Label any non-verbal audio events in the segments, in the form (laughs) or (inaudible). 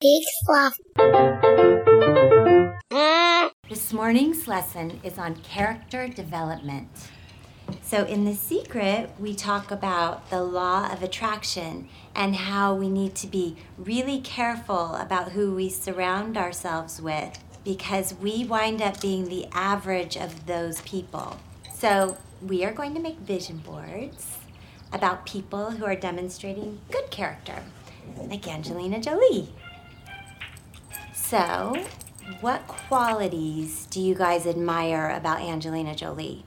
Big fluff. This morning's lesson is on character development. So, in The Secret, we talk about the law of attraction and how we need to be really careful about who we surround ourselves with because we wind up being the average of those people. So, we are going to make vision boards about people who are demonstrating good character, like Angelina Jolie. So, what qualities do you guys admire about Angelina Jolie?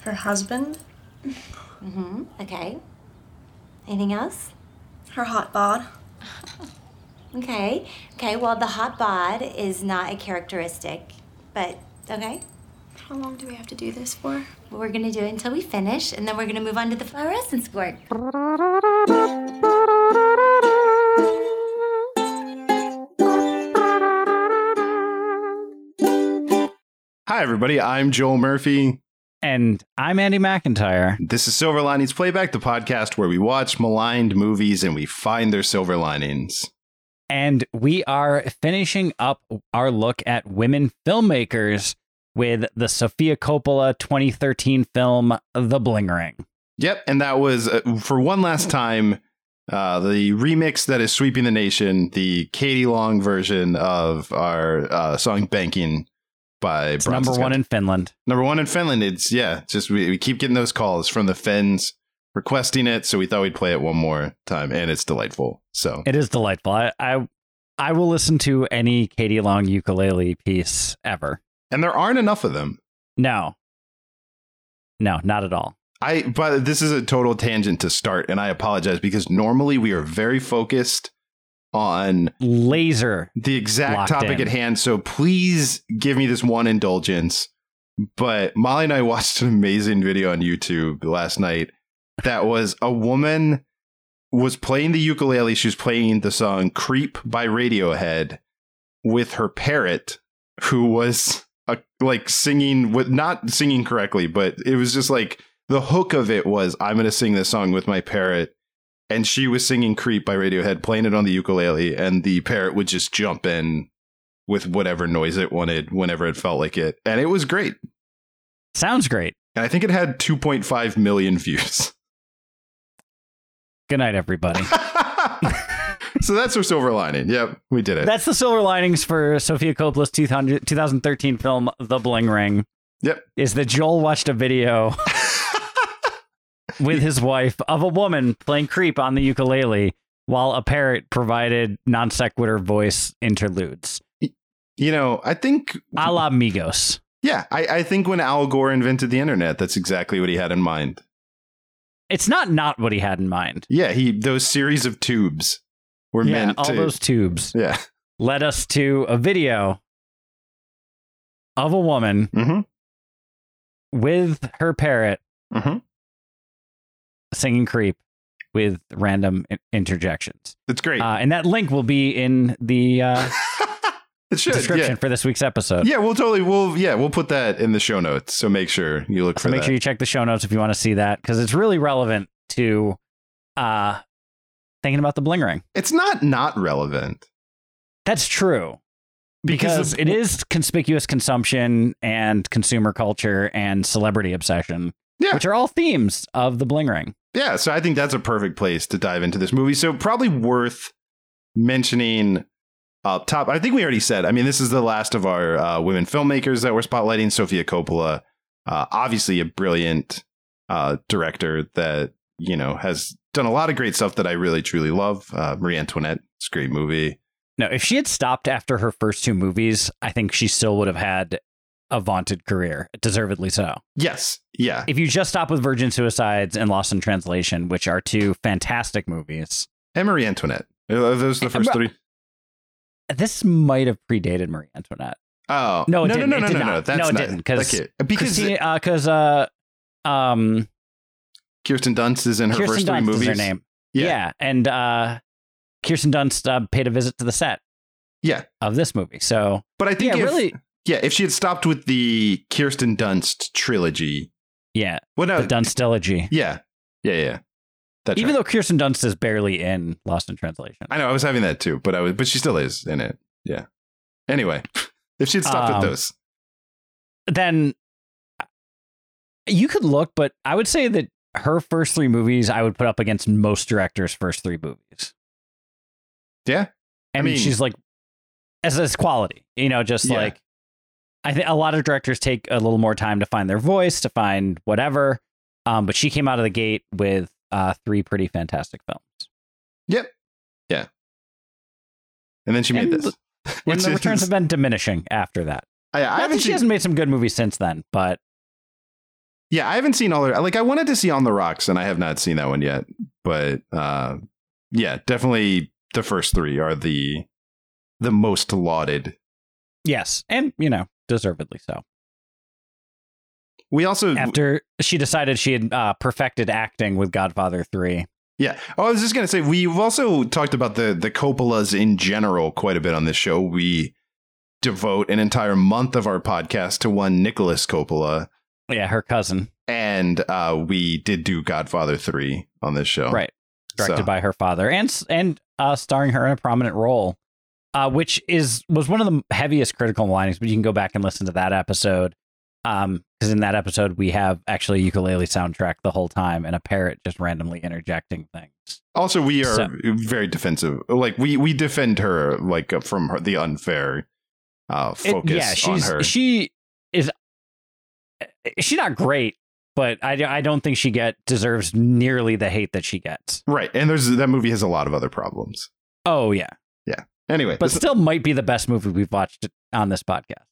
Her husband, Mm-hmm. Okay. Anything else? her hot bod. Okay. Okay, well, the hot bod is not a characteristic, but okay. How long do we have to do this for? Well, we're gonna do it until we finish, and then we're gonna move on to the fluorescence board. (laughs) Hi, everybody. I'm Joel Murphy. And I'm Andy McIntyre. This is Silver Linings Playback, the podcast where we watch maligned movies and we find their silver linings. And we are finishing up our look at women filmmakers with the Sofia Coppola 2013 film, The Bling Ring. Yep, and that was uh, for one last time uh, the remix that is sweeping the nation, the Katie Long version of our uh, song "Banking" by It's number one in Finland. number one in Finland. It's yeah, just we, we keep getting those calls from the Finns requesting it, so we thought we'd play it one more time, and it's delightful. So It is delightful. I, I, I will listen to any Katie Long ukulele piece ever. and there aren't enough of them. No. No, not at all. I but this is a total tangent to start, and I apologize because normally we are very focused on Laser. the exact topic in. at hand. So please give me this one indulgence. But Molly and I watched an amazing video on YouTube last night that was a woman was playing the ukulele. She was playing the song Creep by Radiohead with her parrot, who was uh like singing with not singing correctly, but it was just like the hook of it was I'm going to sing this song with my parrot and she was singing Creep by Radiohead, playing it on the ukulele, and the parrot would just jump in with whatever noise it wanted whenever it felt like it. And it was great. Sounds great. And I think it had 2.5 million views. (laughs) Good night, everybody. (laughs) so that's our silver lining. Yep, we did it. That's the silver linings for Sofia Coppola's 200 2013 film, The Bling Ring. Yep. Is that Joel watched a video (laughs) with his (laughs) wife of a woman playing creep on the ukulele while a parrot provided non sequitur voice interludes. you know, I think, A la Migos. yeah, I, I think when Al Gore invented the internet, that's exactly what he had in mind. It's not not what he had in mind. Yeah, he those series of tubes were Yeah, meant all to. those tubes yeah. led us to a video of a woman hmm with her parrot hmm singing creep with random interjections. It's great. Uh, and that link will be in the uh, (laughs) it should. description Yeah. for this week's episode. Yeah, we'll totally we'll yeah, we'll put that in the show notes. So make sure you look So for make that. sure you check the show notes if you want to see that because it's really relevant to uh, thinking about the bling ring. it's not not relevant That's true because of- it is conspicuous consumption and consumer culture and celebrity obsession, Yeah. which are all themes of the bling ring. Yeah, so I think that's a perfect place to dive into this movie. So probably worth mentioning up top. I think we already said. I mean, this is the last of our uh, women filmmakers that we're spotlighting. Sofia Coppola, uh, obviously a brilliant uh, director that you know has done a lot of great stuff that I really truly love. Uh, Marie Antoinette, it's a great movie. No, if she had stopped after her first two movies, I think she still would have had a vaunted career, deservedly so. Yes, yeah, If you just stop with Virgin Suicides and Lost in Translation, which are two fantastic movies, and Marie Antoinette. Are those the first Uh, three? this might have predated Marie Antoinette. Oh No, it no, didn't. no, It no, did no, no. That's No, it not, didn't, 'cause okay. because Christina, because uh, um, Kirsten Dunst is in her Kirsten first three Dunst movies. is her name. Yeah. Yeah, and uh, Kirsten Dunst uh, paid a visit to the set Yeah, of this movie. So but I think yeah, if, really, Yeah, if she had stopped with the Kirsten Dunst trilogy, yeah, well, no, the Dunstilogy. yeah, yeah, yeah, That's Even right. though Kirsten Dunst is barely in Lost in Translation. I know I was having that too, but I was, but she still is in it. Yeah. Anyway, (laughs) if she'd stopped Um, at those, then you could look, but I would say that her first three movies I would put up against most directors' first three movies. yeah, And mean- she's like, as as quality, you know, just Yeah. like I think a lot of directors take a little more time to find their voice, to find whatever. Um, but she came out of the gate with uh, three pretty fantastic films. yep, yeah. And then she made And this. (laughs) And Which the returns have been diminishing after that. I, I Not haven't that she seen, hasn't made some good movies since then, but yeah, I haven't seen all her. Like, I wanted to see On the Rocks, and I have not seen that one yet. But uh, yeah, definitely the first three are the the most lauded. yes, and you know, deservedly so. We also After she decided she had uh, perfected acting with Godfather Three. Yeah. Oh, I was just gonna say we've also talked about the the Coppolas in general quite a bit on this show. We devote an entire month of our podcast to one Nicolas Coppola, Yeah, her cousin, and uh, we did do Godfather three on this show. right, directed So- by her father, and and uh, starring her in a prominent role, uh, which is was one of the heaviest critical linings. But you can go back and listen to that episode, um, because in that episode we have actually a ukulele soundtrack the whole time and a parrot just randomly interjecting things. Also, we are So- very defensive. Like we we defend her like uh, from her, the unfair uh, It- focus yeah, on she's her. she is she's not great, but I, I don't think she get deserves nearly the hate that she gets. right, and there's that movie has a lot of other problems. Oh yeah, Anyway, but still might be the best movie we've watched on this podcast.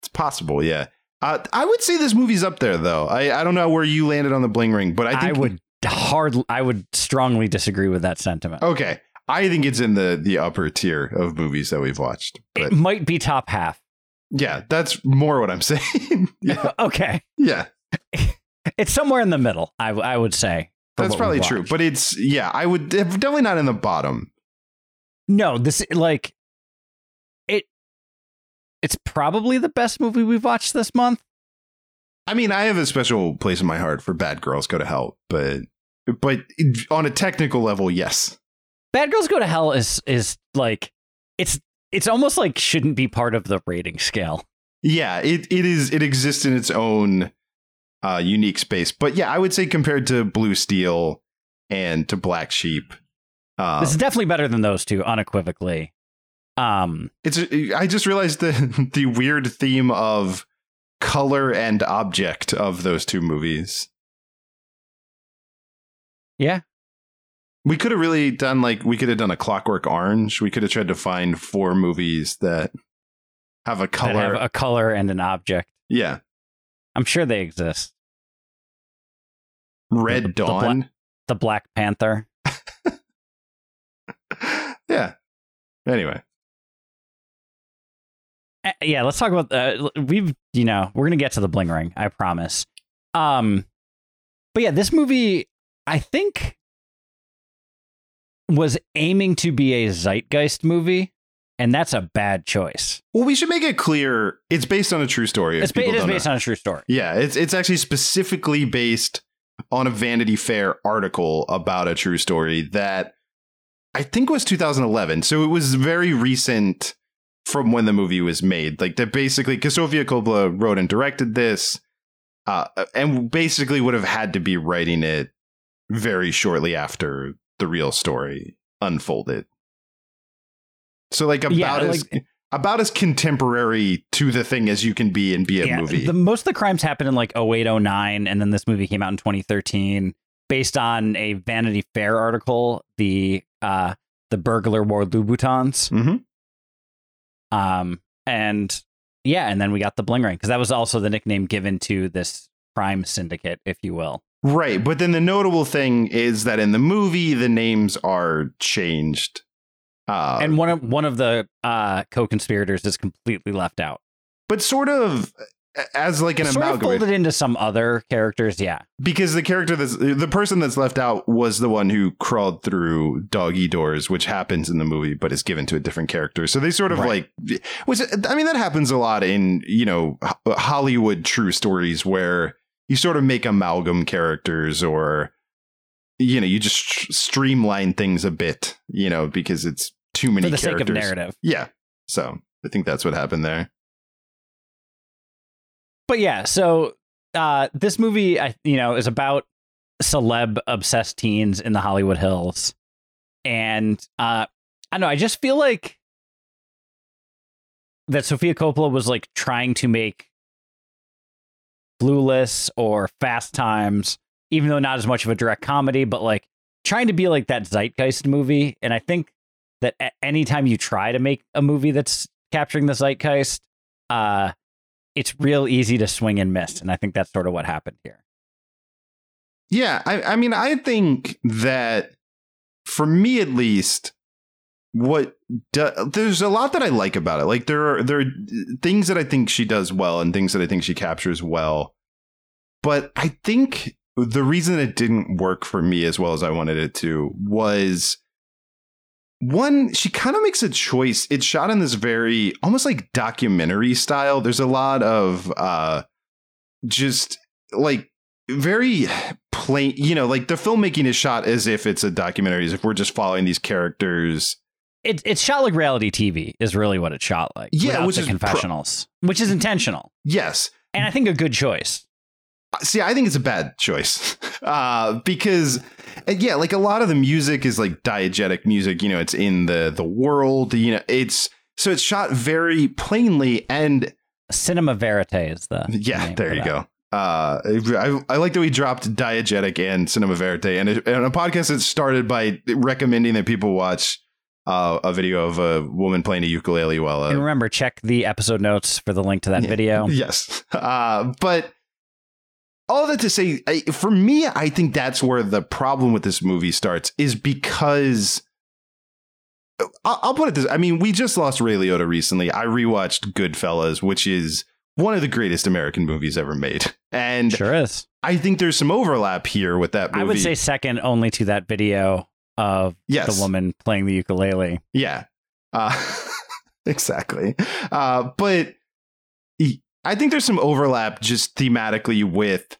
it's possible. Yeah. Uh, I would say this movie's up there, though. I, I don't know where you landed on the Bling Ring, but I I, would hard I would strongly disagree with that sentiment. Okay. I think it's in the the upper tier of movies that we've watched. it But might be top half. yeah, that's more what I'm (laughs) saying. yeah. (laughs) okay, Yeah. (laughs) it's somewhere in the middle. I I would say That's probably true. But it's yeah, I would definitely not in the bottom. No, this like it. It's probably the best movie we've watched this month. I mean, I have a special place in my heart for Bad Girls Go to Hell, but but on a technical level, yes. Bad Girls Go to Hell is is like it's it's almost like shouldn't be part of the rating scale. Yeah, it it is it exists in its own uh unique space. But yeah, I would say compared to Blue Steel and to Black Sheep, uh, this is definitely better than those two, unequivocally. Um, It's I just realized the (laughs) the weird theme of color and object of those two movies. yeah, We could have really done like we could have done a Clockwork Orange. We could have tried to find four movies that have a color. have a color and an object. yeah, I'm sure they exist. Red The- the Dawn. The Black Panther. yeah. Anyway, Eh, yeah, let's talk about uh, we've you know we're gonna get to the bling ring, I promise. Um, but yeah, this movie I think was aiming to be a zeitgeist movie, and that's a bad choice. well, we should make it clear it's based on a true story. It's ba- it is don't know. based on a true story. Yeah, it's it's actually specifically based on a Vanity Fair article about a true story that I think was 2011. So it was very recent from when the movie was made. Like that basically because Sofia Coppola wrote and directed this uh, and basically would have had to be writing it very shortly after the real story unfolded. So like about Yeah, as about as contemporary to the thing as you can be and be a yeah, movie. The, most of the crimes happened in like 08, 09, and then this movie came out in 2013 based on a Vanity Fair article, the uh the burglar wore Louboutins. Mhm. Um and yeah, and then we got the bling ring because that was also the nickname given to this crime syndicate, if you will. Right, but then the notable thing is that in the movie the names are changed. Uh, and one of one of the uh co-conspirators is completely left out. but sort of as like an sort of amalgam folded into some other characters, yeah. because the character that's the person that's left out was the one who crawled through doggy doors which happens in the movie but is given to a different character so they sort of Right. like which i mean that happens a lot in you know hollywood true stories where you sort of make amalgam characters or you know, you just streamline things a bit, you know, because it's too many for the characters. sake of narrative. Yeah. So I think that's what happened there. But yeah, so uh, this movie, I you know, is about celeb obsessed teens in the Hollywood Hills, and uh, I know. I just feel like that Sofia Coppola was like trying to make Clueless or Fast Times, even though not as much of a direct comedy, but like trying to be like that zeitgeist movie. And I think that anytime you try to make a movie that's capturing the zeitgeist, uh, it's real easy to swing and miss. And I think that's sort of what happened here. Yeah, I, I mean, I think that for me at least, what do, there's a lot that I like about it. Like there are there are things that I think she does well and things that I think she captures well. But I think the reason it didn't work for me as well as I wanted it to was one, she kind of makes a choice. It's shot in this very almost like documentary style. There's a lot of uh just like very plain, you know, like the filmmaking is shot as if it's a documentary, as if we're just following these characters. It, it's shot like reality TV is really what it's shot like. Yeah, which the is pro- confessionals, which is intentional, Yes. and I think a good choice. See, I think it's a bad choice (laughs) uh, because, uh, yeah, like a lot of the music is like diegetic music. You know, it's in the the world. You know, it's so it's shot very plainly and Cinema verite is the yeah. There you that. go. Uh, I, I like that we dropped diegetic and cinema verite and, it, and a podcast that started by recommending that people watch uh, a video of a woman playing a ukulele while And uh, remember, check the episode notes for the link to that Yeah. video. (laughs) Yes. Uh, but all that to say, I, for me, I think that's where the problem with this movie starts is because. I'll, I'll put it this I mean, we just lost Ray Liotta recently. I rewatched Goodfellas, which is one of the greatest American movies ever made. And Sure is. I think there's some overlap here with that movie. I would say second only to that video of Yes. the woman playing the ukulele. Yeah. Uh, (laughs) exactly. Uh, but I think there's some overlap just thematically with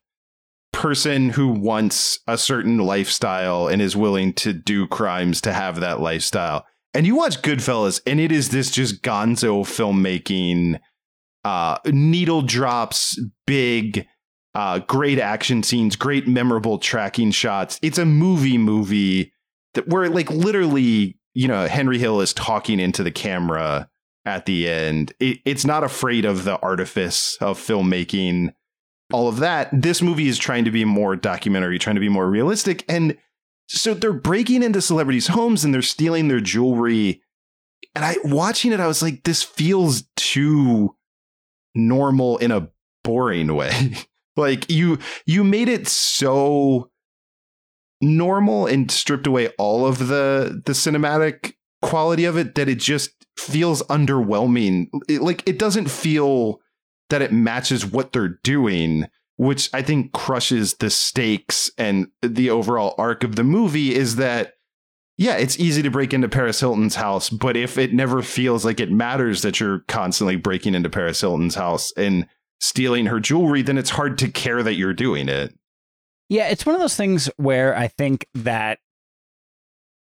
person who wants a certain lifestyle and is willing to do crimes to have that lifestyle. And you watch Goodfellas and it is this just gonzo filmmaking uh needle drops big uh great action scenes, great memorable tracking shots. It's a movie movie that where like literally, you know, Henry Hill is talking into the camera at the end. It, it's not afraid of the artifice of filmmaking, all of that. This movie is trying to be more documentary, trying to be more realistic. And so they're breaking into celebrities' homes and they're stealing their jewelry. And I watching it, I was like, this feels too normal in a boring way. (laughs) like you you made it so normal and stripped away all of the the cinematic quality of it that it just feels underwhelming. It, like it doesn't feel that it matches what they're doing which i think crushes the stakes and the overall arc of the movie is that yeah it's easy to break into paris hilton's house but if it never feels like it matters that you're constantly breaking into paris hilton's house and stealing her jewelry then it's hard to care that you're doing it. Yeah, it's one of those things where I think that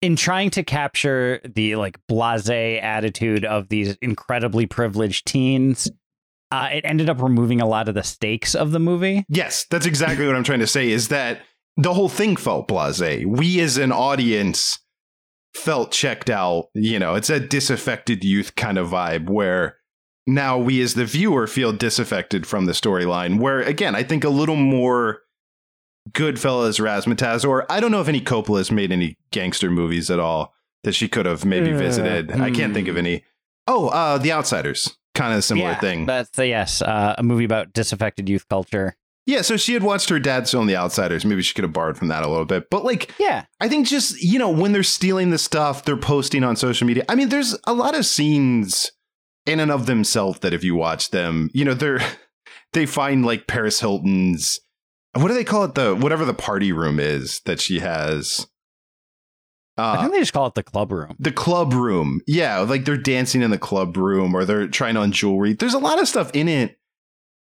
in trying to capture the like blasé attitude of these incredibly privileged teens, uh, it ended up removing a lot of the stakes of the movie. Yes, that's exactly what I'm trying to say is that the whole thing felt blasé. We as an audience felt checked out, you know, it's a disaffected youth kind of vibe where now we as the viewer feel disaffected from the storyline where again, I think a little more Goodfellas, Razzmatazz, or I don't know if any Coppola's made any gangster movies at all that she could have maybe Uh, visited. I can't think of hmm. any. Oh, uh, The Outsiders. Kind of a similar yeah, thing. That's uh, yes, uh, a movie about disaffected youth culture. Yeah, so she had watched her dad's film The Outsiders. Maybe she could have borrowed from that a little bit. But like Yeah, I think just, you know, when they're stealing the stuff, they're posting on social media. I mean, there's a lot of scenes in and of themselves that if you watch them, you know, they're (laughs) they find like Paris Hilton's what do they call it? The whatever the party room is that she has. I Uh, think they just call it the club room. the club room. Yeah, like they're dancing in the club room or they're trying on jewelry. There's a lot of stuff in it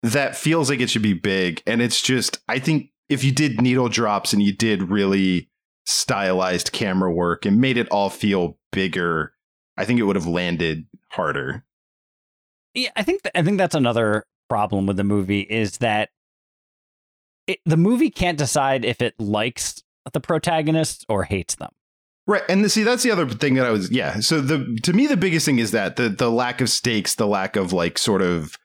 that feels like it should be big. And it's just, I think if you did needle drops and you did really stylized camera work and made it all feel bigger, I think it would have landed harder. Yeah, I think th- I think that's another problem with the movie is that it, the movie can't decide if it likes the protagonists or hates them. Right, and see that's the other thing that I was yeah. So the to me the biggest thing is that the the lack of stakes, the lack of like sort of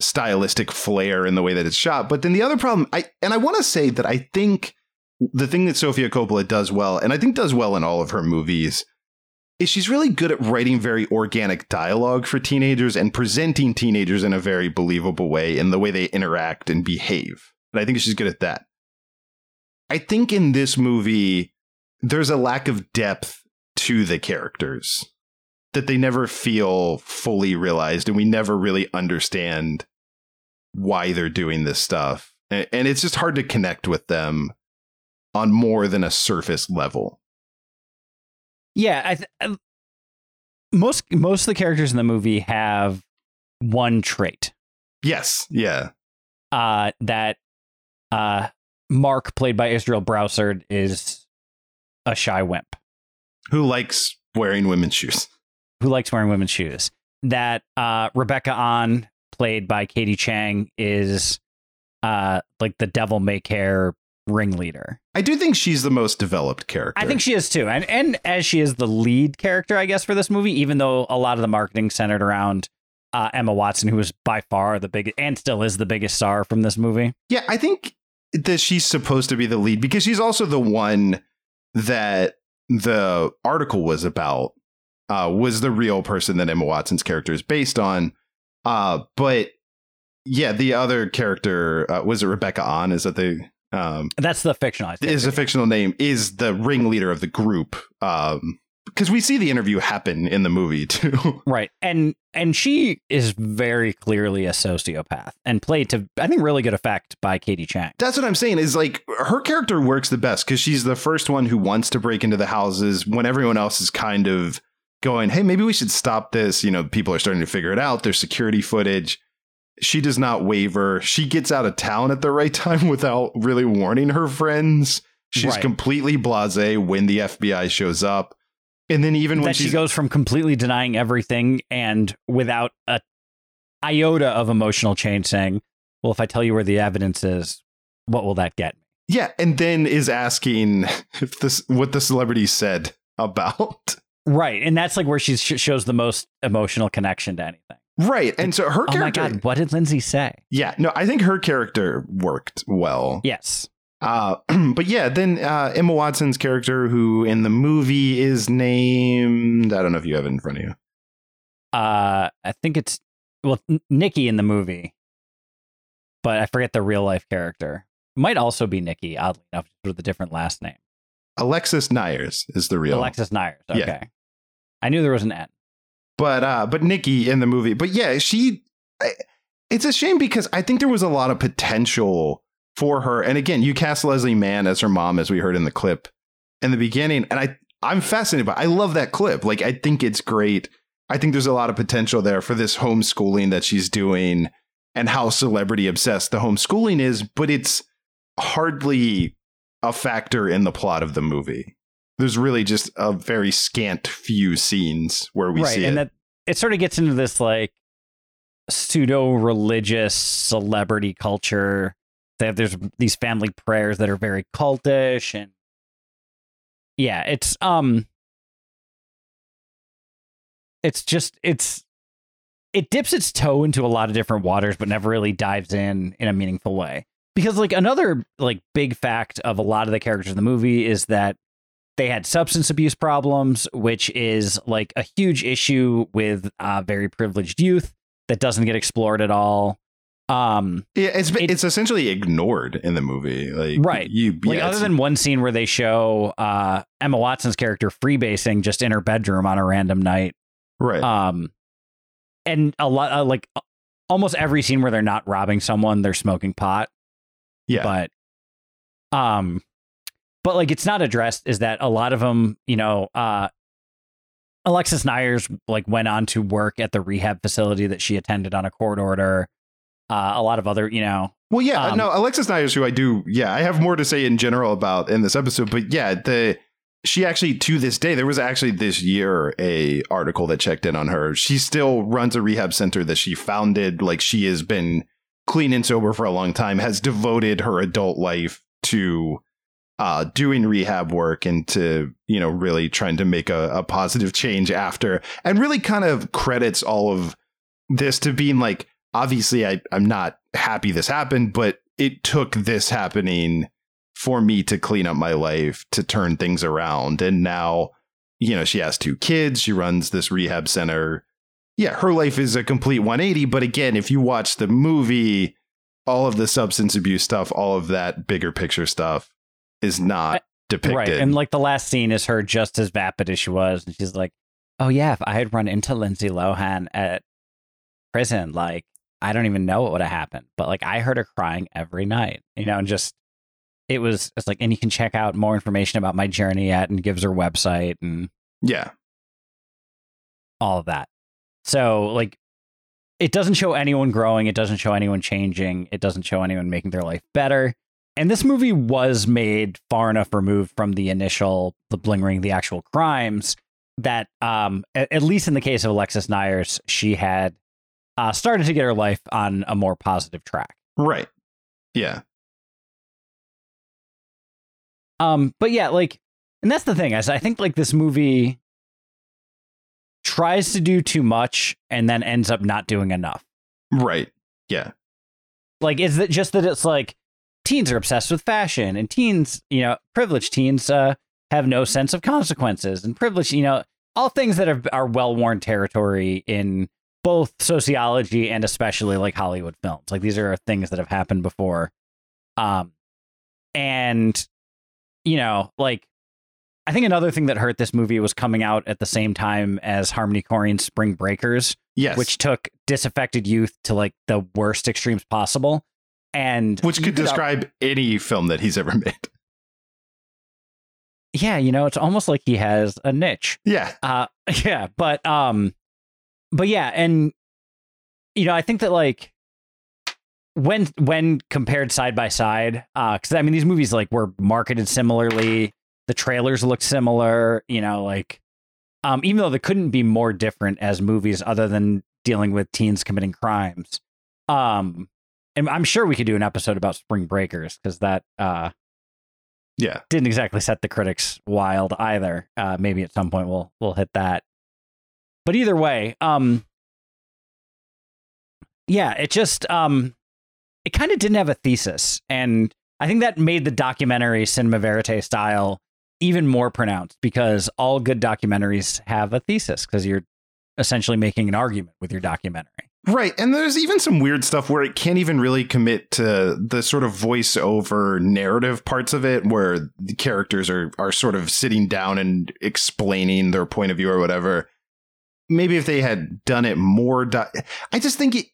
stylistic flair in the way that it's shot. But then the other problem, I and I want to say that I think the thing that Sofia Coppola does well, and I think does well in all of her movies, is she's really good at writing very organic dialogue for teenagers and presenting teenagers in a very believable way in the way they interact and behave. And I think she's good at that. I think in this movie, there's a lack of depth to the characters that they never feel fully realized, and we never really understand why they're doing this stuff. And it's just hard to connect with them on more than a surface level. Yeah, I th- most most of the characters in the movie have one trait Yes, yeah. uh, that uh, Mark, played by Israel Broussard, is a shy wimp Who likes wearing women's shoes? who likes wearing women's shoes. That uh, Rebecca Ahn, played by Katie Chang, is uh, like the devil may care ringleader. I do think she's the most developed character. I think she is too, and and as she is the lead character, I guess for this movie, even though a lot of the marketing centered around uh, Emma Watson, who was by far the biggest and still is the biggest star from this movie. Yeah, I think that she's supposed to be the lead because she's also the one that the article was about. Uh, was the real person that Emma Watson's character is based on. Uh, but yeah, the other character uh, was it Rebecca Ahn? Is that the um, That's the fictionalized. is a fictional name? Is the ringleader of the group? Um, because we see the interview happen in the movie too. (laughs) right, and and she is very clearly a sociopath and played to I think really good effect by Katie Chang. That's what I'm saying is like her character works the best because she's the first one who wants to break into the houses when everyone else is kind of going, hey, maybe we should stop this. You know, people are starting to figure it out. There's security footage. She does not waver. She gets out of town at the right time (laughs) without really warning her friends. She's Right. completely blase when the FBI shows up. And then even when she goes from completely denying everything and without a iota of emotional change, saying, "Well, if I tell you where the evidence is, what will that get?" yeah, and then is asking (laughs) if this what the celebrity said about (laughs) Right, and that's like where she sh- shows the most emotional connection to anything. right. And so her Oh my character god, what did Lindsay say? Yeah, no, I think her character worked well. Yes, Uh, (clears throat) but yeah, then uh, Emma Watson's character, who in the movie is named, I don't know if you have it in front of you. uh, I think it's well Nikki in the movie, but I forget the real life character. Might also be Nikki, oddly enough, with a different last name. Alexis Neiers is the real. Alexis Neiers. Okay, Yeah. I knew there was an N. But uh, but Nikki in the movie, but yeah, she. I- It's a shame because I think there was a lot of potential for her. And again, you cast Leslie Mann as her mom, as we heard in the clip in the beginning, and I I'm fascinated by. I love that clip. Like I think it's great. I think there's a lot of potential there for this homeschooling that she's doing and how celebrity obsessed the homeschooling is, but it's hardly a factor in the plot of the movie. There's really just a very scant few scenes where we right, see and it. that it sort of gets into this like pseudo religious celebrity culture. They have there's these family prayers that are very cultish and yeah, it's um it's just it's it dips its toe into a lot of different waters but never really dives in in a meaningful way. Because like another like big fact of a lot of the characters in the movie is that they had substance abuse problems, which is like a huge issue with uh, very privileged youth that doesn't get explored at all. Um, Yeah, it's It- it's essentially ignored in the movie. Like Right. you, like yeah, other than one scene where they show uh, Emma Watson's character freebasing just in her bedroom on a random night. right, Um, and a lot uh, like almost every scene where they're not robbing someone, they're smoking pot. yeah, but um but like it's not addressed is that a lot of them you know uh alexis neiers like went on to work at the rehab facility that she attended on a court order uh a lot of other you know Well, yeah, Um, no, Alexis Neiers, who I do, yeah, I have more to say in general about in this episode, but yeah, the she actually to this day there was actually this year a article that checked in on her. She still runs a rehab center that she founded like she has been clean and sober for a long time has devoted her adult life to uh, doing rehab work and to you know really trying to make a, a positive change after and really kind of credits all of this to being like obviously I, i'm not happy this happened but it took this happening for me to clean up my life, to turn things around. And now, you know, she has two kids, she runs this rehab center. Yeah, her life is a complete 180. But again, if you watch the movie, all of the substance abuse stuff, all of that bigger picture stuff is not depicted. Right. And like the last scene is her just as vapid as she was. And she's like, oh, yeah, if I had run into Lindsay Lohan at prison, like, I don't even know what would have happened. But like, I heard her crying every night, you know, and just it was it's like and you can check out more information about my journey at and gives her website and yeah all of that so like it doesn't show anyone growing it doesn't show anyone changing it doesn't show anyone making their life better and this movie was made far enough removed from the initial the bling ring the actual crimes that um at, at least in the case of alexis neiers she had uh started to get her life on a more positive track right yeah um, but yeah, like, and that's the thing. Is I think like this movie tries to do too much and then ends up not doing enough. Right. Yeah. Like, is it just that it's like teens are obsessed with fashion and teens, you know, privileged teens uh, have no sense of consequences and privilege, you know, all things that are, are well worn territory in both sociology and especially like Hollywood films. Like these are things that have happened before. Um, and you know, like I think another thing that hurt this movie was coming out at the same time as Harmony Korine's Spring Breakers, yes, which took disaffected youth to like the worst extremes possible, and which could, could describe any film that he's ever (laughs) made. Yeah, you know, it's almost like he has a niche. Yeah, uh, (laughs) yeah, but um, but yeah, and you know, I think that like when when compared side by side, uh, because I mean these movies like were marketed similarly, the trailers looked similar, you know, like um, even though they couldn't be more different as movies other than dealing with teens committing crimes. Um, and I'm sure we could do an episode about Spring Breakers because that uh, yeah didn't exactly set the critics wild either. Uh, maybe at some point we'll we'll hit that. But either way, um, yeah, it just um it kind of didn't have a thesis. And I think that made the documentary cinema verite style even more pronounced because all good documentaries have a thesis because you're essentially making an argument with your documentary. Right. And there's even some weird stuff where it can't even really commit to the sort of voiceover narrative parts of it where the characters are are sort of sitting down and explaining their point of view or whatever. Maybe if they had done it more do- I just think it,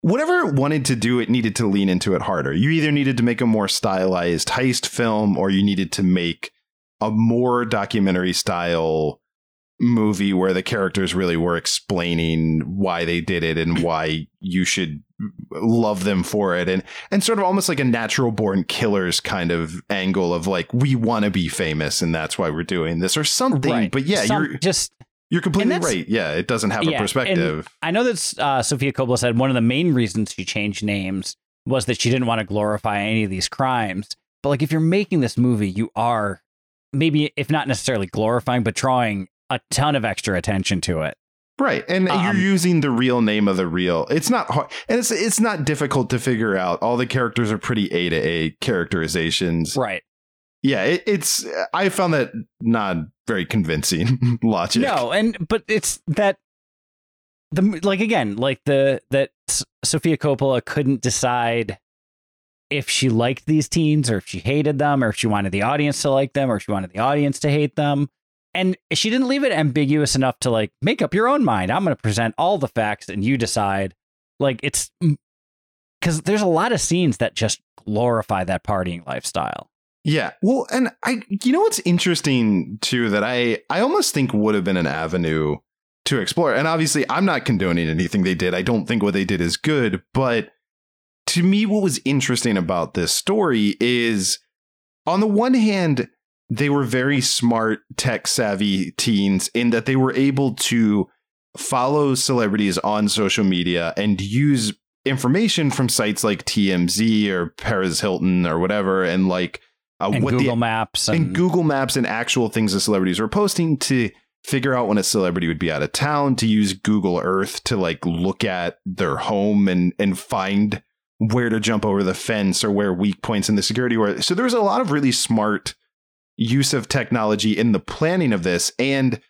whatever it wanted to do, it needed to lean into it harder. You either needed to make a more stylized heist film or you needed to make a more documentary style movie where the characters really were explaining why they did it and why you should love them for it and and sort of almost like a natural born killers kind of angle of like we want to be famous and that's why we're doing this or something right. but yeah Some, you're just you're completely right. Yeah, it doesn't have yeah, a perspective. I know that uh, Sofia Coppola said one of the main reasons she changed names was that she didn't want to glorify any of these crimes. But like, if you're making this movie, you are maybe, if not necessarily glorifying, but drawing a ton of extra attention to it. Right, and um, you're using the real name of the real. It's not hard, and it's it's not difficult to figure out. All the characters are pretty A to A characterizations. Right yeah, it, it's I found that not very convincing (laughs) logic. No, and but it's that the like again, like the that Sofia Coppola couldn't decide if she liked these teens or if she hated them or if she wanted the audience to like them or if she wanted the audience to hate them. And she didn't leave it ambiguous enough to like make up your own mind. I'm going to present all the facts and you decide. Like it's because there's a lot of scenes that just glorify that partying lifestyle. Yeah. Well, and I you know what's interesting too that I I almost think would have been an avenue to explore. And obviously I'm not condoning anything they did. I don't think what they did is good, but to me what was interesting about this story is on the one hand they were very smart, tech savvy teens in that they were able to follow celebrities on social media and use information from sites like TMZ or Paris Hilton or whatever, and like uh, and what Google the Maps and, and Google Maps and actual things the celebrities were posting to figure out when a celebrity would be out of town to use Google Earth to like look at their home and and find where to jump over the fence or where weak points in the security were. So there was a lot of really smart use of technology in the planning of this and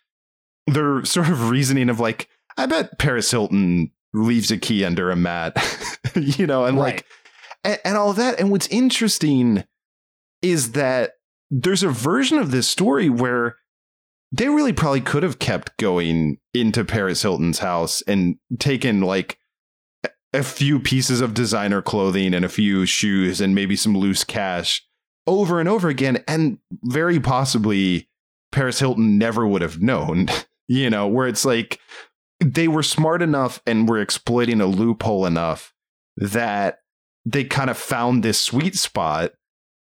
their (laughs) sort of reasoning of like, I bet Paris Hilton leaves a key under a mat, (laughs) you know, and Right. like and, and all that. And what's interesting is that there's a version of this story where they really probably could have kept going into Paris Hilton's house and taken like a- few pieces of designer clothing and a few shoes and maybe some loose cash over and over again. And very possibly Paris Hilton never would have known, (laughs) you know, where it's like they were smart enough and were exploiting a loophole enough that they kind of found this sweet spot.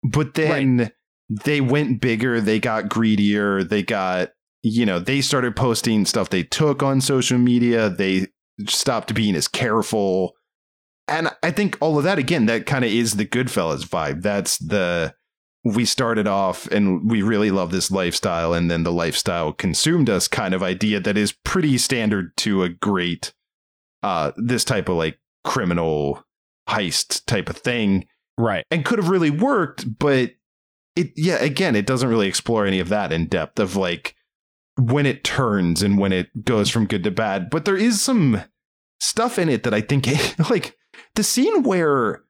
But then they went bigger, they got greedier, they got, you know, they started posting stuff they took on social media, they stopped being as careful. And I think all of that, again, that kind of is the Goodfellas vibe. That's the, we started off and we really love this lifestyle, and then the lifestyle consumed us kind of idea that is pretty standard to a great, uh, this type of like criminal heist type of thing right. and could have really worked, but it yeah, again, it doesn't really explore any of that in depth of like when it turns and when it goes from good to bad. But there is some stuff in it that I think (laughs) like the scene where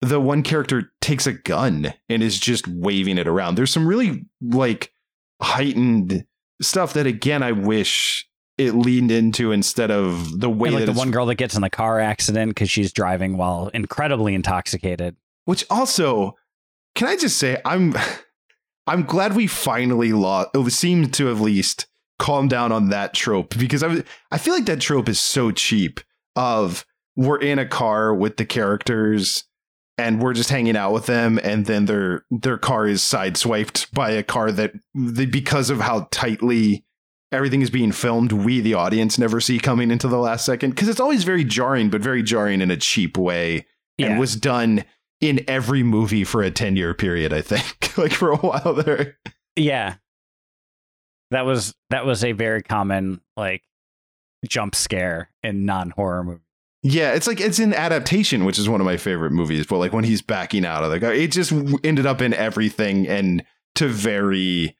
the one character takes a gun and is just waving it around. There's some really like heightened stuff that again I wish it leaned into instead of the way And like the one girl that gets in the car accident because she's driving while incredibly intoxicated. Which also, can I just say, I'm (laughs) I'm glad we finally lost. It seemed to at least calm down on that trope because I I feel like that trope is so cheap. Of we're in a car with the characters and we're just hanging out with them, and then their their car is sideswiped by a car that they, because of how tightly everything is being filmed, we the audience never see coming into the last second because it's always very jarring, but very jarring in a cheap way Yeah. and was done in every movie for a 10 year period, I think. (laughs) like for a while there. Yeah. That was that was a very common like jump scare in non horror movies. Yeah, it's like it's an adaptation, which is one of my favorite movies. But like when he's backing out of the car, it just ended up in everything and to very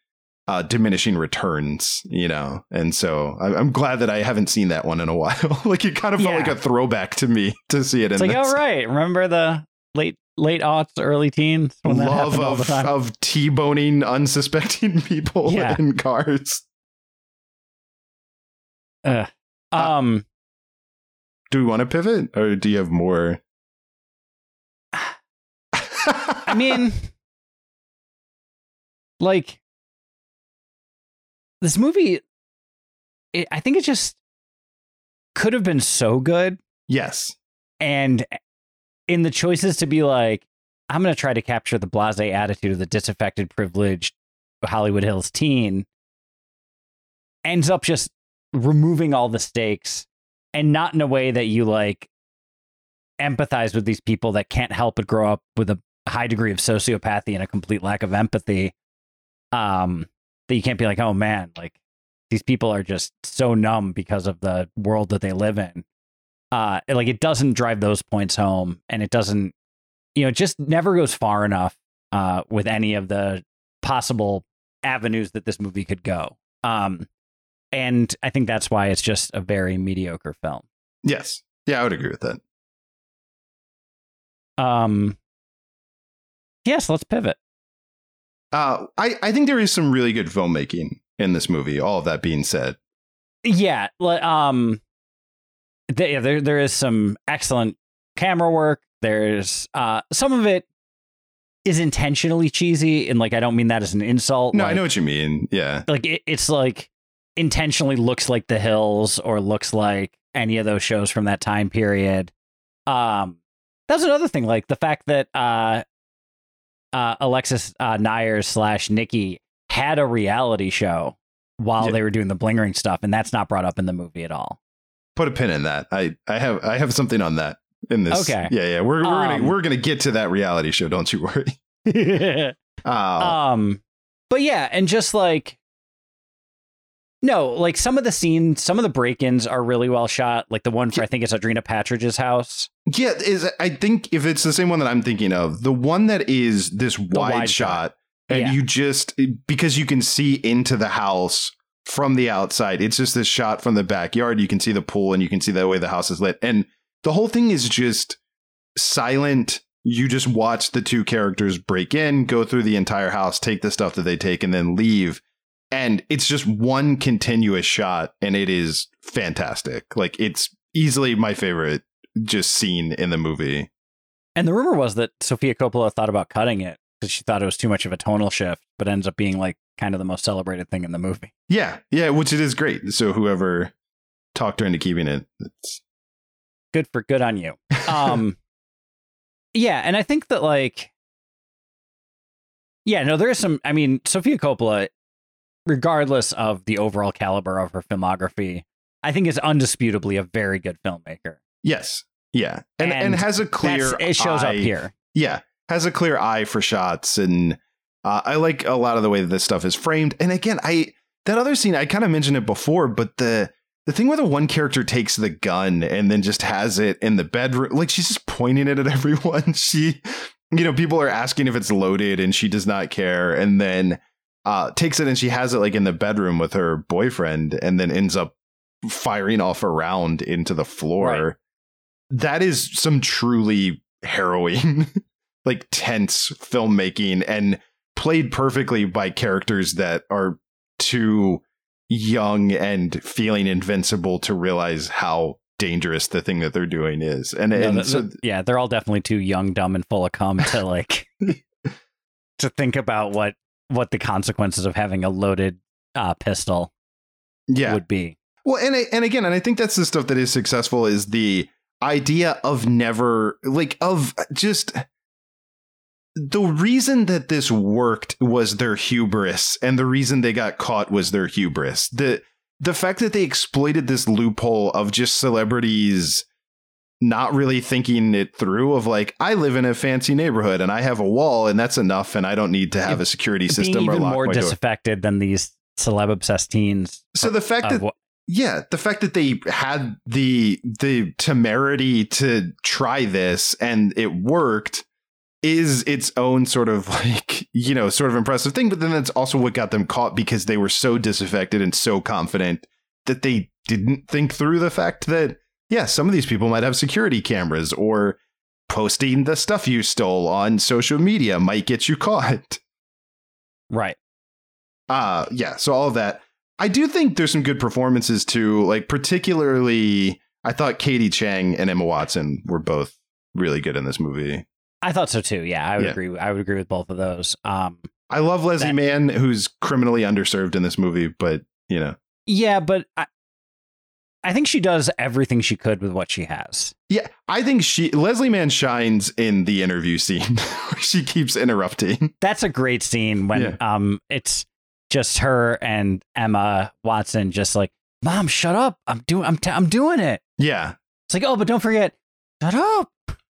uh, diminishing returns, you know. And so I- I'm glad that I haven't seen that one in a (laughs) while. like it kind of felt Yeah. like a throwback to me to see it It's in like, this. oh right, remember the late late aughts, early teens love of, of t-boning unsuspecting (laughs) people Yeah. in cars. Ugh. um, Do we want to pivot or do you have more? I mean, like this movie, it, I think it just could have been so good, yes. and in the choices to be like, I'm going to try to capture the blasé attitude of the disaffected, privileged Hollywood Hills teen, ends up just removing all the stakes and not in a way that you like empathize with these people that can't help but grow up with a high degree of sociopathy and a complete lack of empathy. Um, that you can't be like, oh man, like these people are just so numb because of the world that they live in. Uh, like it doesn't drive those points home, and it doesn't, you know, it just never goes far enough uh, with any of the possible avenues that this movie could go. Um, and I think that's why it's just a very mediocre film. Yes. Yeah, I would agree with that. Um, yes, let's pivot. Uh, I, I think there is some really good filmmaking in this movie. All of that being said, Yeah, um, yeah, there there is some excellent camera work. There's uh, some of it is intentionally cheesy, and like I don't mean that as an insult. no, like, I know what you mean. Yeah, like it, it's like intentionally looks like The Hills or looks like any of those shows from that time period. Um, that's another thing, like the fact that uh, uh, Alexis uh, Neiers slash Nikki had a reality show while Yeah. they were doing the bling ring stuff, and that's not brought up in the movie at all. Put a pin in that. I I have I have something on that in this. Okay. Yeah, yeah. We're we're Um, gonna we're gonna get to that reality show. Don't you worry. (laughs) (laughs) Uh, um, but yeah, and just like no, like some of the scenes, some of the break-ins are really well shot. Like the one for I think it's Audrina Patridge's house. Yeah, is I think if it's the same one that I'm thinking of, the one that is this wide, wide shot, shot. and Yeah. you just because you can see into the house from the outside. It's just this shot from the backyard. You can see the pool and you can see the way the house is lit, and the whole thing is just silent. You just watch the two characters break in, go through the entire house, take the stuff that they take, and then leave. And it's just one continuous shot, and it is fantastic. Like it's easily my favorite just scene in the movie. And the rumor was that Sofia Coppola thought about cutting it because she thought it was too much of a tonal shift, but ends up being like kind of the most celebrated thing in the movie. Yeah, yeah, which it is great. So whoever talked her into keeping it, it's Good for good on you. Um, (laughs) yeah, and I think that like, yeah, no, there is some. I mean, Sofia Coppola, regardless of the overall caliber of her filmography, I think is undisputably a very good filmmaker. yes, yeah, and and, And has a clear. It shows eye, up here. Yeah, has a clear eye for shots, and uh, I like a lot of the way that this stuff is framed. And again, I that other scene I kind of mentioned it before, but the the thing where the one character takes the gun and then just has it in the bedroom, like she's just pointing it at (laughs) everyone. She, you know, people are asking if it's loaded, and she does not care, and then uh, takes it and she has it like in the bedroom with her boyfriend, and then ends up firing off a round into the floor. Right. That is some truly (laughs) harrowing, like tense filmmaking, and played perfectly by characters that are too young and feeling invincible to realize how dangerous the thing that they're doing is. And, No, and th- so yeah, they're all definitely too young, dumb, and full of cum to (laughs) like to think about what what the consequences of having a loaded uh, pistol yeah. would be. Well, and I- and again, and I think that's the stuff that is successful is the idea of never like of just the reason that this worked was their hubris and the reason they got caught was their hubris. The the fact that they exploited this loophole of just celebrities not really thinking it through of like I live in a fancy neighborhood and I have a wall and that's enough and I don't need to have a security Being system or even lock more my door. disaffected than these celeb obsessed teens. So the fact that what- yeah, the fact that they had the the temerity to try this and it worked is its own sort of (laughs) like, you know, sort of impressive thing, but then that's also what got them caught because they were so disaffected and so confident that they didn't think through the fact that yeah, some of these people might have security cameras or posting the stuff you stole on social media might get you caught. (laughs) right. Uh yeah, so all of that. I do think there's some good performances too. Like particularly I thought Katie Chang and Emma Watson were both really good in this movie. I thought so too. Yeah, I would Yeah. agree. I would agree with both of those. Um, I love Leslie That- Mann, who's criminally underserved in this movie, but you know. yeah, but I, I think she does everything she could with what she has. Yeah, I think she Leslie Mann shines in the interview scene (laughs) she keeps interrupting. That's a great scene when Yeah. um it's just her and Emma Watson just like, "Mom, shut up. I'm doing I'm t- I'm doing it." Yeah. It's like, "Oh, but don't forget, shut up."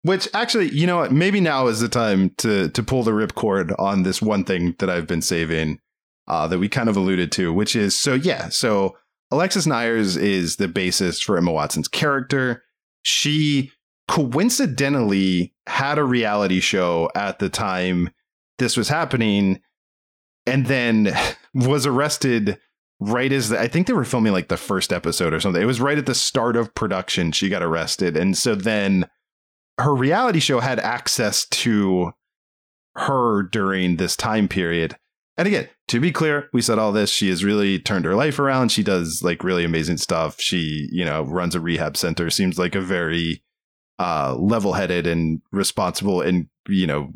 Which actually, you know what? Maybe now is the time to to pull the ripcord on this one thing that I've been saving, uh, that we kind of alluded to, which is so yeah. So Alexis Neiers is the basis for Emma Watson's character. She coincidentally had a reality show at the time this was happening, and then (laughs) was arrested right as the, I think they were filming like the first episode or something. It was right at the start of production. She got arrested, and so then her reality show had access to her during this time period. And again, to be clear, we said all this. She has really turned her life around. She does like really amazing stuff. She, you know, runs a rehab center. Seems like a very uh, level-headed and responsible and you know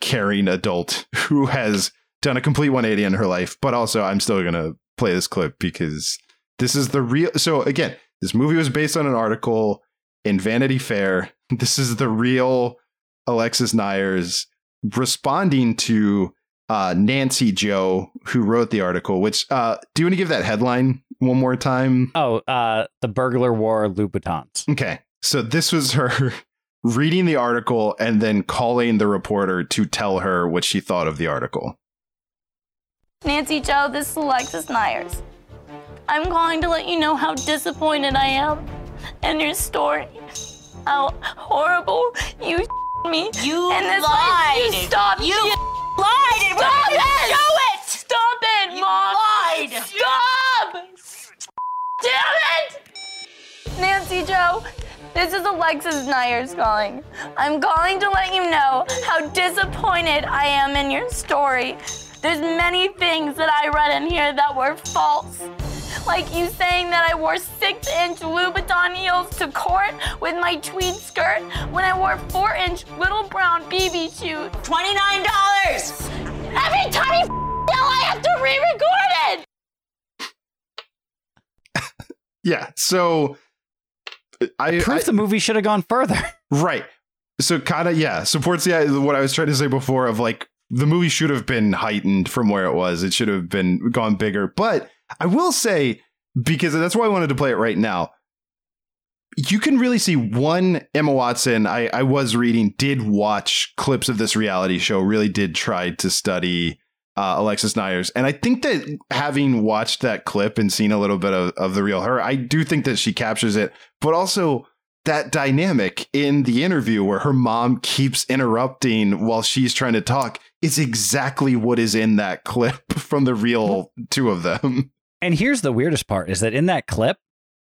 caring adult (laughs) who has done a complete 180 in her life. But also, I'm still gonna play this clip because this is the real. So again, this movie was based on an article in Vanity Fair. (laughs) This is the real Alexis Neiers responding to uh, Nancy Jo, who wrote the article. Which uh, do you want to give that headline one more time? Oh, uh, the burglar wore Louboutins. Okay, so this was her (laughs) reading the article and then calling the reporter to tell her what she thought of the article. Nancy Jo, this is Alexis Neiers. I'm calling to let you know how disappointed I am in your story. How horrible you (laughs) me. You and this lied. You stop. You lied. Stop (laughs) it. Show it. Stop it, You Mom. lied. Stop. Damn it. Nancy Jo, this is Alexis Neiers calling. I'm calling to let you know how disappointed I am in your story. There's many things that I read in here that were false. Like you saying that I wore six inch Louboutin heels to court with my tweed skirt when I wore four inch little brown BB shoes. Twenty-nine dollars. Every time you yell, I have to re record it! (laughs) Yeah, so I, Proof I the movie should have gone further. (laughs) right. So kind of yeah supports the what I was trying to say before of like the movie should have been heightened from where it was. It should have been gone bigger. But I will say because that's why I wanted to play it right now. You can really see one Emma Watson. I, I was reading did watch clips of this reality show. Really did try to study uh, Alexis Neiers. And I think that having watched that clip and seen a little bit of, of the real her, I do think that she captures it. But also that dynamic in the interview where her mom keeps interrupting while she's trying to talk is exactly what is in that clip (laughs) from the real two of them. And here's the weirdest part is that in that clip,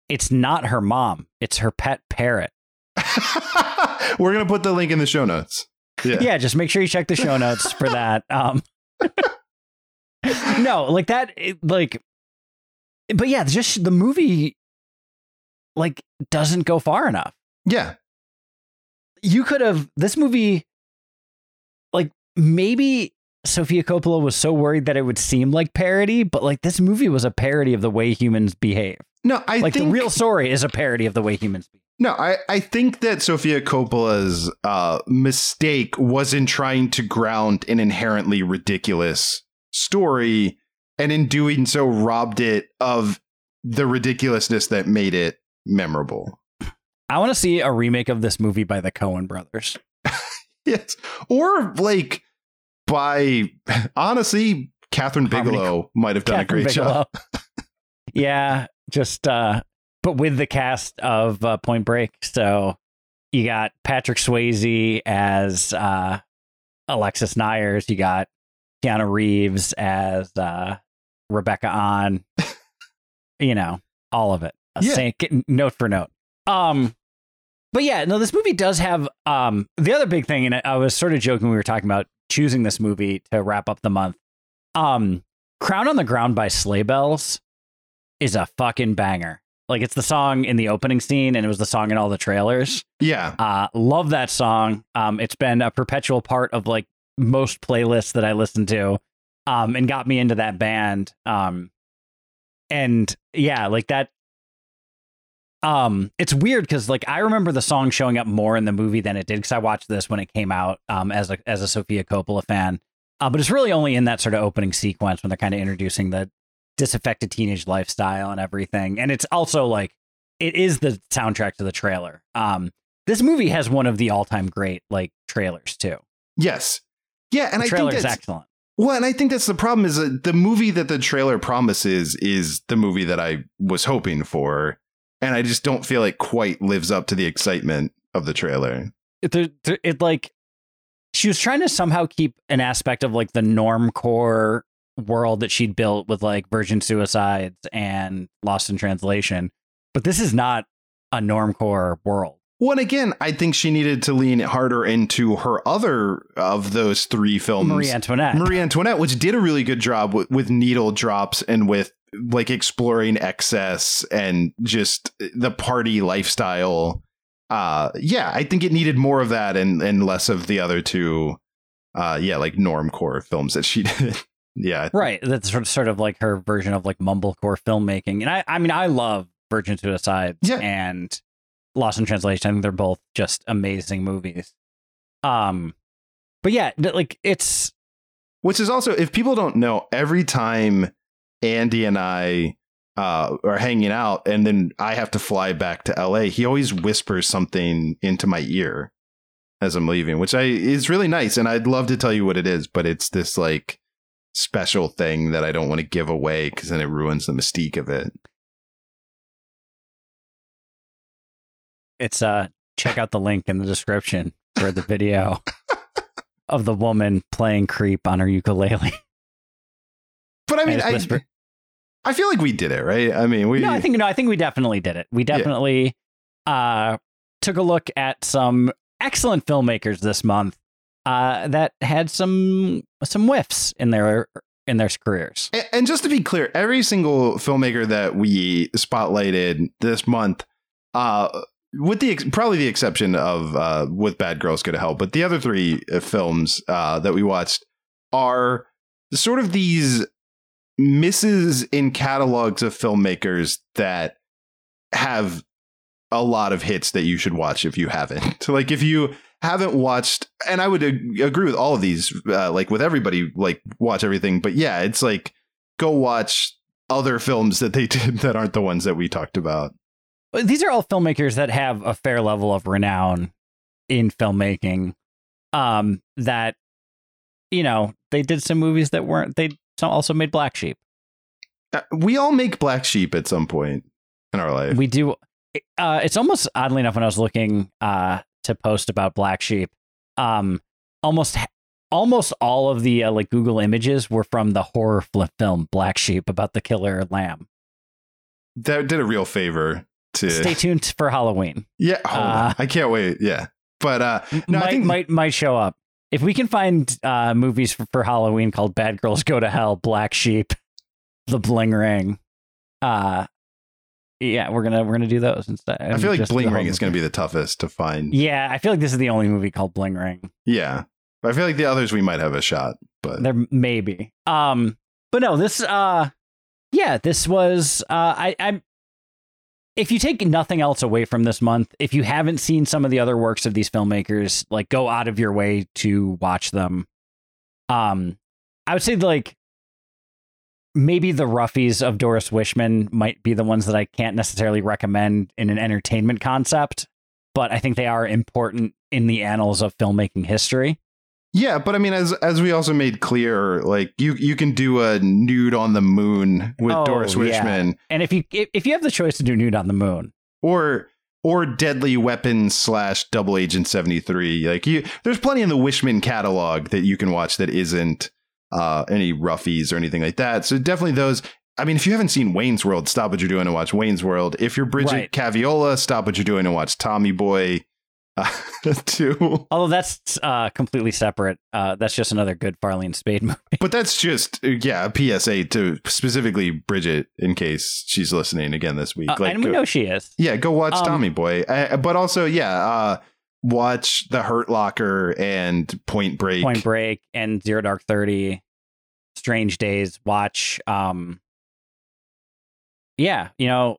it's not her mom, it's her pet parrot. (laughs) We're going to put the link in the show notes. Yeah. Yeah, just make sure you check the show notes for (laughs) that. Um (laughs) No, like that it- like but yeah, just the movie like doesn't go far enough. Yeah. you could have this movie like maybe Sofia Coppola was so worried that it would seem like parody, but like this movie was a parody of the way humans behave. No, I like think the real story is a parody of the way humans behave. No, I, I think that Sofia Coppola's uh, mistake was in trying to ground an inherently ridiculous story, and in doing so, robbed it of the ridiculousness that made it memorable. I want to see a remake of this movie by the Coen brothers. (laughs) Yes, or like by honestly, Kathryn Bigelow might have done Kathryn a great job. (laughs) Yeah, just uh but with the cast of uh, Point Break. So you got Patrick Swayze as uh Alexis Neiers, you got Keanu Reeves as uh Rebecca Ahn (laughs) you know, all of it. A Yeah. same- note for note. Um but yeah, no, this movie does have um the other big thing, and I- I was sort of joking when we were talking about choosing this movie to wrap up the month. Um, Crown on the Ground by Sleigh Bells is a fucking banger. Like it's the song in the opening scene, and it was the song in all the trailers. Yeah, Uh, love that song. Um, it's been a perpetual part of like most playlists that I listen to, um, and got me into that band. Um, and yeah, like that. Um, it's weird because like I remember the song showing up more in the movie than it did because I watched this when it came out. Um, as a as a Sofia Coppola fan, uh, but it's really only in that sort of opening sequence when they're kind of introducing the disaffected teenage lifestyle and everything. And it's also like it is the soundtrack to the trailer. Um, this movie has one of the all-time great like trailers too. yes, yeah, and the I trailer think is that's excellent. Well, and I think that's the problem is that the movie that the trailer promises is the movie that I was hoping for. And I just don't feel it quite lives up to the excitement of the trailer. It, it like she was trying to somehow keep an aspect of like the norm core world that she'd built with like Virgin Suicides and Lost in Translation, but this is not a normcore world. Well, and again, I think she needed to lean harder into her other of those three films. Marie Antoinette. Marie Antoinette, which did a really good job with, with needle drops and with like exploring excess and just the party lifestyle. Uh, yeah, I think it needed more of that and and less of the other two. Uh, yeah, like normcore films that she (laughs) did. yeah, Right. That's sort of, sort of like her version of like mumblecore filmmaking. And I, I mean, I love Virgin Suicides Yeah. and Lost in Translation. I think they're both just amazing movies. Um, but yeah, like it's Which is also, if people don't know, every time Andy and I uh, are hanging out and then I have to fly back to LA, he always whispers something into my ear as I'm leaving, which I is really nice. And I'd love to tell you what it is, but it's this like special thing that I don't want to give away because then it ruins the mystique of it. It's uh check out the link in the description for the video (laughs) of the woman playing creep on her ukulele. But I mean, I, whisper. I feel like we did it, right? I mean, we. No, I think no, I think we definitely did it. We definitely uh took a look at some excellent filmmakers this month uh that had some some whiffs in their in their careers. And, and just to be clear, every single filmmaker that we spotlighted this month, uh, with the ex- probably the exception of uh, with Bad Girls Go to Hell, but the other three uh, films uh, that we watched are sort of these misses in catalogs of filmmakers that have a lot of hits that you should watch if you haven't. (laughs) like if you haven't watched, and I would ag- agree with all of these, uh, like with everybody, like watch everything. But yeah, it's like go watch other films that they (laughs) did that aren't the ones that we talked about. These are all filmmakers that have a fair level of renown in filmmaking. Um, that you know they did some movies that weren't. They also made Black Sheep. Uh, we all make Black Sheep at some point in our life. We do. Uh, it's almost oddly enough when I was looking uh, to post about Black Sheep, um, almost almost all of the uh, like Google images were from the horror film Black Sheep about the killer lamb. that did a real favor to. Stay tuned for Halloween. yeah, oh, Uh, I can't wait. Yeah, but uh, no, might, I think might might show up if we can find uh, movies for, for Halloween called Bad Girls Go to Hell, Black Sheep, The Bling Ring. Uh, yeah, we're gonna we're gonna do those instead. I feel like Bling Ring is going to be the toughest to find. Yeah, I feel like this is the only movie called Bling Ring. Yeah. I feel like the others we might have a shot, but There maybe. Um, but no, this uh, yeah, this was uh, I I'm. If you take nothing else away from this month, if you haven't seen some of the other works of these filmmakers, like go out of your way to watch them. Um, I would say like maybe the roughies of Doris Wishman might be the ones that I can't necessarily recommend in an entertainment concept, but I think they are important in the annals of filmmaking history. Yeah, but I mean, as as we also made clear, like you you can do a nude on the moon with Oh, Doris yeah. Wishman, And if you if, you have the choice to do nude on the moon, or or Deadly Weapons slash Double Agent seventy three. Like you, there's plenty in the Wishman catalog that you can watch that isn't uh, any roughies or anything like that. So definitely those. I mean, if you haven't seen Wayne's World, stop what you're doing and watch Wayne's World. If you're Bridget Right. Caviola, stop what you're doing and watch Tommy Boy. (laughs) Uh, too. although that's uh, completely separate, uh, that's just another good Farley Spade (laughs) movie. But that's just yeah, a PSA to specifically Bridget in case she's listening again this week. Uh, and we go- know she is. yeah, go watch Um, Tommy Boy. Uh, but also, yeah, uh, watch The Hurt Locker and Point Break. Point Break and Zero Dark Thirty, Strange Days. Watch, um, yeah, you know,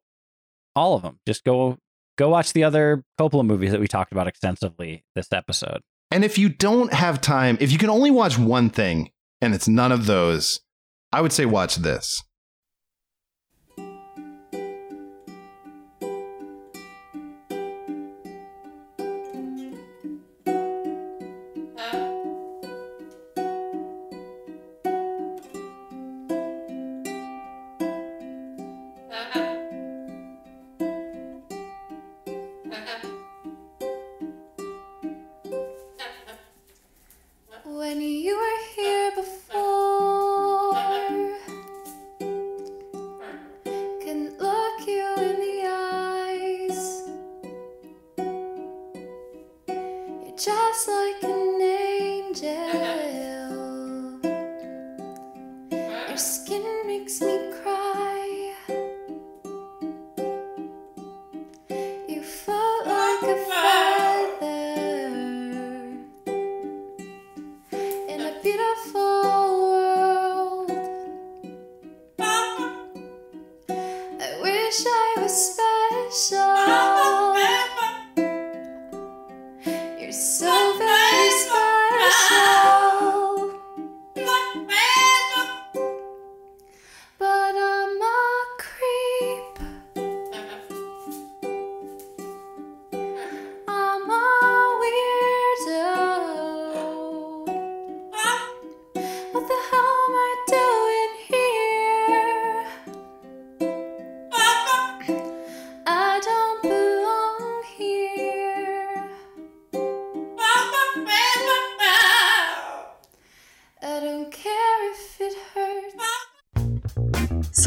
all of them. Just go go watch the other Coppola movies that we talked about extensively this episode. And if you don't have time, if you can only watch one thing and it's none of those, I would say watch this.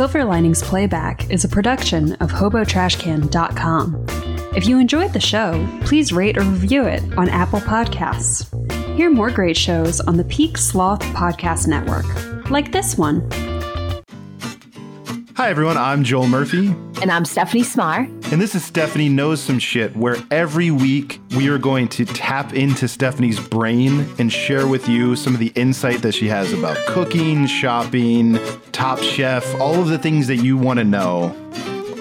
Silver Linings Playback is a production of HoboTrashCan.com. If you enjoyed the show, please rate or review it on Apple Podcasts. Hear more great shows on the Peak Sloth Podcast Network, like this one. Hi, everyone. I'm Joel Murphy. And I'm Stephanie Smar. And this is Stephanie Knows Some Shit, where every week we are going to tap into Stephanie's brain and share with you some of the insight that she has about cooking, shopping, Top Chef, all of the things that you want to know.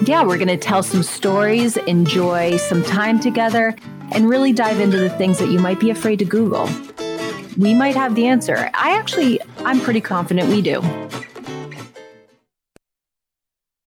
Yeah, we're going to tell some stories, enjoy some time together, and really dive into the things that you might be afraid to Google. We might have the answer. I actually, I'm pretty confident we do.